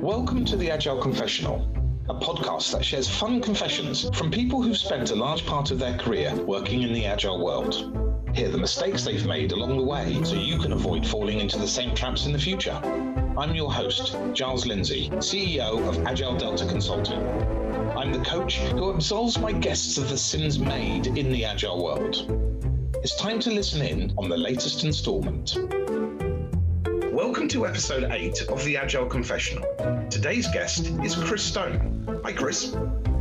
Welcome to the Agile Confessional, a podcast that shares fun confessions from people who've spent a large part of their career working in the Agile world. Hear the mistakes they've made along the way so you can avoid falling into the same traps in the future. I'm your host, Giles Lindsay, CEO of Agile Delta Consulting. I'm the coach who absolves my guests of the sins made in the Agile world. It's time to listen in on the latest installment. Welcome to episode 8 of the Agile Confessional. Today's guest is Chris Stone. Hi, Chris.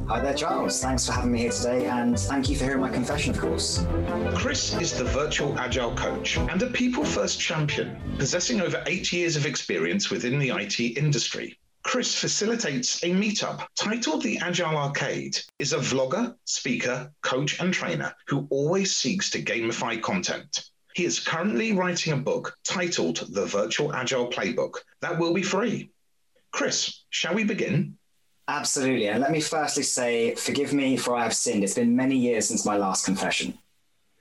Hi there, Giles. Thanks for having me here today, and thank you for hearing my confession, of course. Chris is the virtual Agile coach and a people first champion, possessing over eight years of experience within the IT industry. Chris facilitates a meetup titled The Agile Arcade, is a vlogger, speaker, coach, and trainer who always seeks to gamify content. He is currently writing a book titled The Virtual Agile Playbook that will be free. Chris, shall we begin? Absolutely. And let me firstly say, forgive me for I have sinned. It's been many years since my last confession.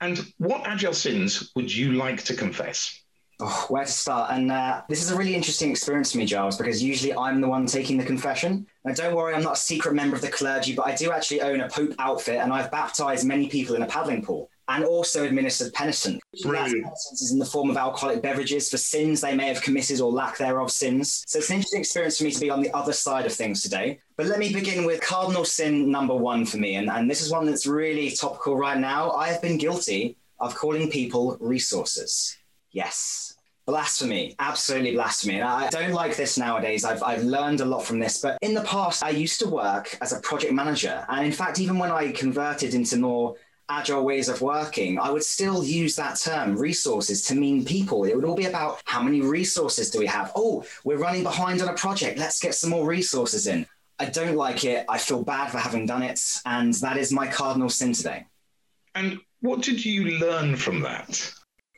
And what agile sins would you like to confess? Oh, where to start? And uh, this is a really interesting experience for me, Giles, because usually I'm the one taking the confession. Now, don't worry, I'm not a secret member of the clergy, but I do actually own a Pope outfit and I've baptized many people in a paddling pool and also administered penitence. Penitence is in the form of alcoholic beverages for sins they may have committed or lack thereof sins. So it's an interesting experience for me to be on the other side of things today. But let me begin with cardinal sin number one for me. And, and this is one that's really topical right now. I have been guilty of calling people resources. Yes. Blasphemy, absolutely blasphemy. And I don't like this nowadays. I've, I've learned a lot from this. But in the past, I used to work as a project manager. And in fact, even when I converted into more agile ways of working, I would still use that term, resources, to mean people. It would all be about how many resources do we have? Oh, we're running behind on a project. Let's get some more resources in. I don't like it. I feel bad for having done it. And that is my cardinal sin today. And what did you learn from that?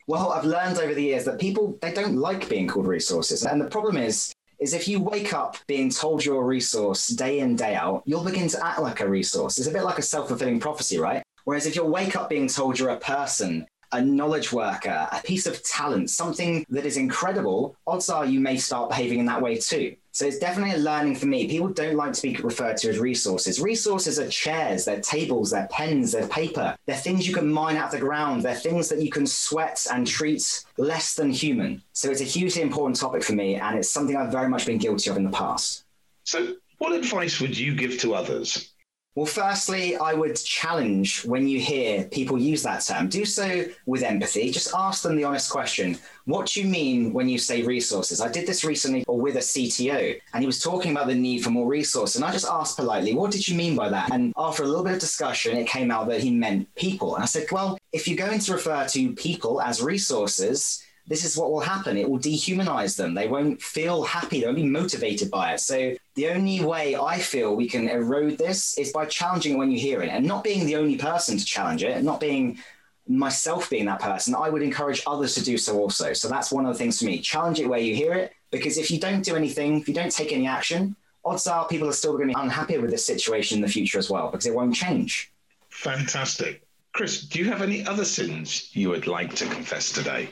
Well, I've learned over the years that people, they don't like being called resources. And the problem is, is if you wake up being told you're a resource day in, day out, you'll begin to act like a resource. It's a bit like a self fulfilling prophecy, right? Whereas if you wake up being told you're a person, a knowledge worker, a piece of talent, something that is incredible, odds are you may start behaving in that way too. So it's definitely a learning for me. People don't like to be referred to as resources. Resources are chairs, they're tables, they're pens, they're paper. They're things you can mine out of the ground. They're things that you can sweat and treat less than human. So it's a hugely important topic for me, and it's something I've very much been guilty of in the past. So, what advice would you give to others well, firstly, I would challenge when you hear people use that term, do so with empathy. Just ask them the honest question What do you mean when you say resources? I did this recently with a CTO, and he was talking about the need for more resources. And I just asked politely, What did you mean by that? And after a little bit of discussion, it came out that he meant people. And I said, Well, if you're going to refer to people as resources, this is what will happen. It will dehumanize them. They won't feel happy. They won't be motivated by it. So the only way I feel we can erode this is by challenging it when you hear it and not being the only person to challenge it, not being myself being that person. I would encourage others to do so also. So that's one of the things for me. Challenge it where you hear it, because if you don't do anything, if you don't take any action, odds are people are still going to be unhappy with this situation in the future as well, because it won't change. Fantastic. Chris, do you have any other sins you would like to confess today?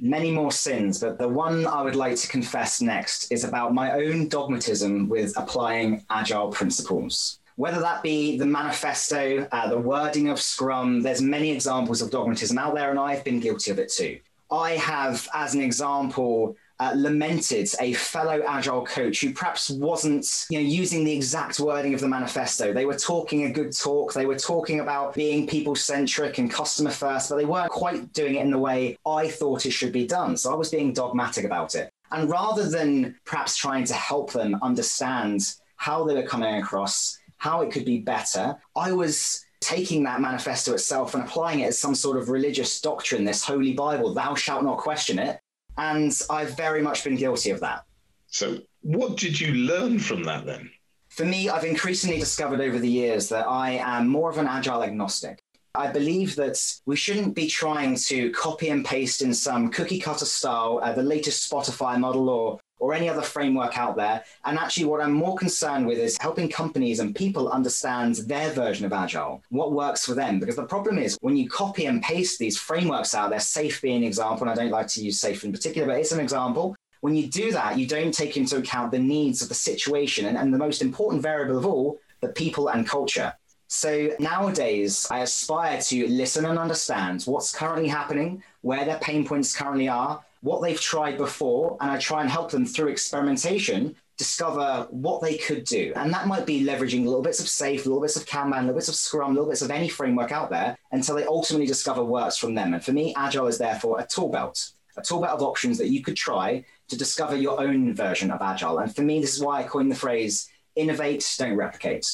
Many more sins, but the one I would like to confess next is about my own dogmatism with applying agile principles. Whether that be the manifesto, uh, the wording of Scrum, there's many examples of dogmatism out there, and I've been guilty of it too. I have, as an example, uh, lamented a fellow agile coach who perhaps wasn't you know using the exact wording of the manifesto. They were talking a good talk. They were talking about being people centric and customer first but they weren't quite doing it in the way i thought it should be done. So i was being dogmatic about it. And rather than perhaps trying to help them understand how they were coming across how it could be better i was taking that manifesto itself and applying it as some sort of religious doctrine, this holy Bible, thou shalt not question it, and I've very much been guilty of that. So, what did you learn from that then? For me, I've increasingly discovered over the years that I am more of an agile agnostic. I believe that we shouldn't be trying to copy and paste in some cookie cutter style uh, the latest Spotify model or or any other framework out there. And actually, what I'm more concerned with is helping companies and people understand their version of Agile, what works for them. Because the problem is when you copy and paste these frameworks out there, SAFe being an example, and I don't like to use SAFe in particular, but it's an example. When you do that, you don't take into account the needs of the situation and, and the most important variable of all, the people and culture. So nowadays, I aspire to listen and understand what's currently happening, where their pain points currently are, what they've tried before, and I try and help them through experimentation discover what they could do. And that might be leveraging little bits of SAFe, little bits of Kanban, little bits of Scrum, little bits of any framework out there until they ultimately discover works from them. And for me, Agile is therefore a tool belt, a tool belt of options that you could try to discover your own version of Agile. And for me, this is why I coined the phrase innovate, don't replicate.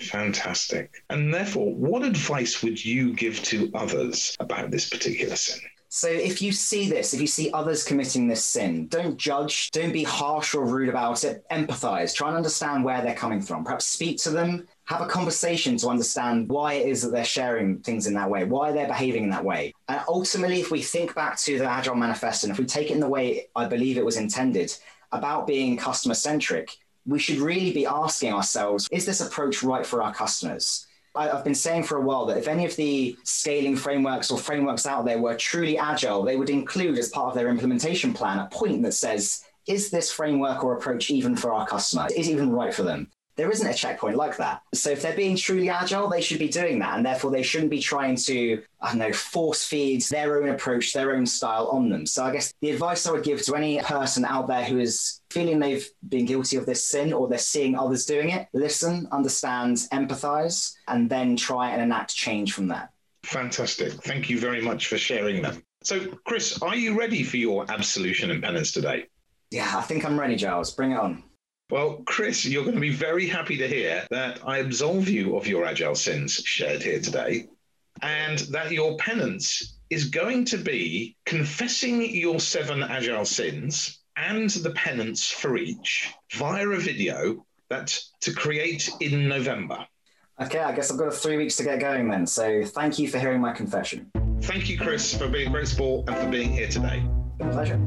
Fantastic. And therefore, what advice would you give to others about this particular sin? So if you see this, if you see others committing this sin, don't judge, don't be harsh or rude about it. Empathize, try and understand where they're coming from. Perhaps speak to them, have a conversation to understand why it is that they're sharing things in that way, why they're behaving in that way. And ultimately, if we think back to the Agile Manifesto, and if we take it in the way I believe it was intended about being customer centric, we should really be asking ourselves is this approach right for our customers? I've been saying for a while that if any of the scaling frameworks or frameworks out there were truly agile, they would include as part of their implementation plan a point that says, is this framework or approach even for our customer? Is it even right for them? There isn't a checkpoint like that. So if they're being truly agile, they should be doing that. And therefore, they shouldn't be trying to, I don't know, force feed their own approach, their own style on them. So I guess the advice I would give to any person out there who is feeling they've been guilty of this sin or they're seeing others doing it, listen, understand, empathize, and then try and enact change from there. Fantastic. Thank you very much for sharing that. So, Chris, are you ready for your absolution and penance today? Yeah, I think I'm ready, Giles. Bring it on. Well, Chris, you're going to be very happy to hear that I absolve you of your agile sins shared here today, and that your penance is going to be confessing your seven agile sins and the penance for each via a video that to create in November. Okay, I guess I've got three weeks to get going then. So thank you for hearing my confession. Thank you, Chris, for being great sport and for being here today. A pleasure.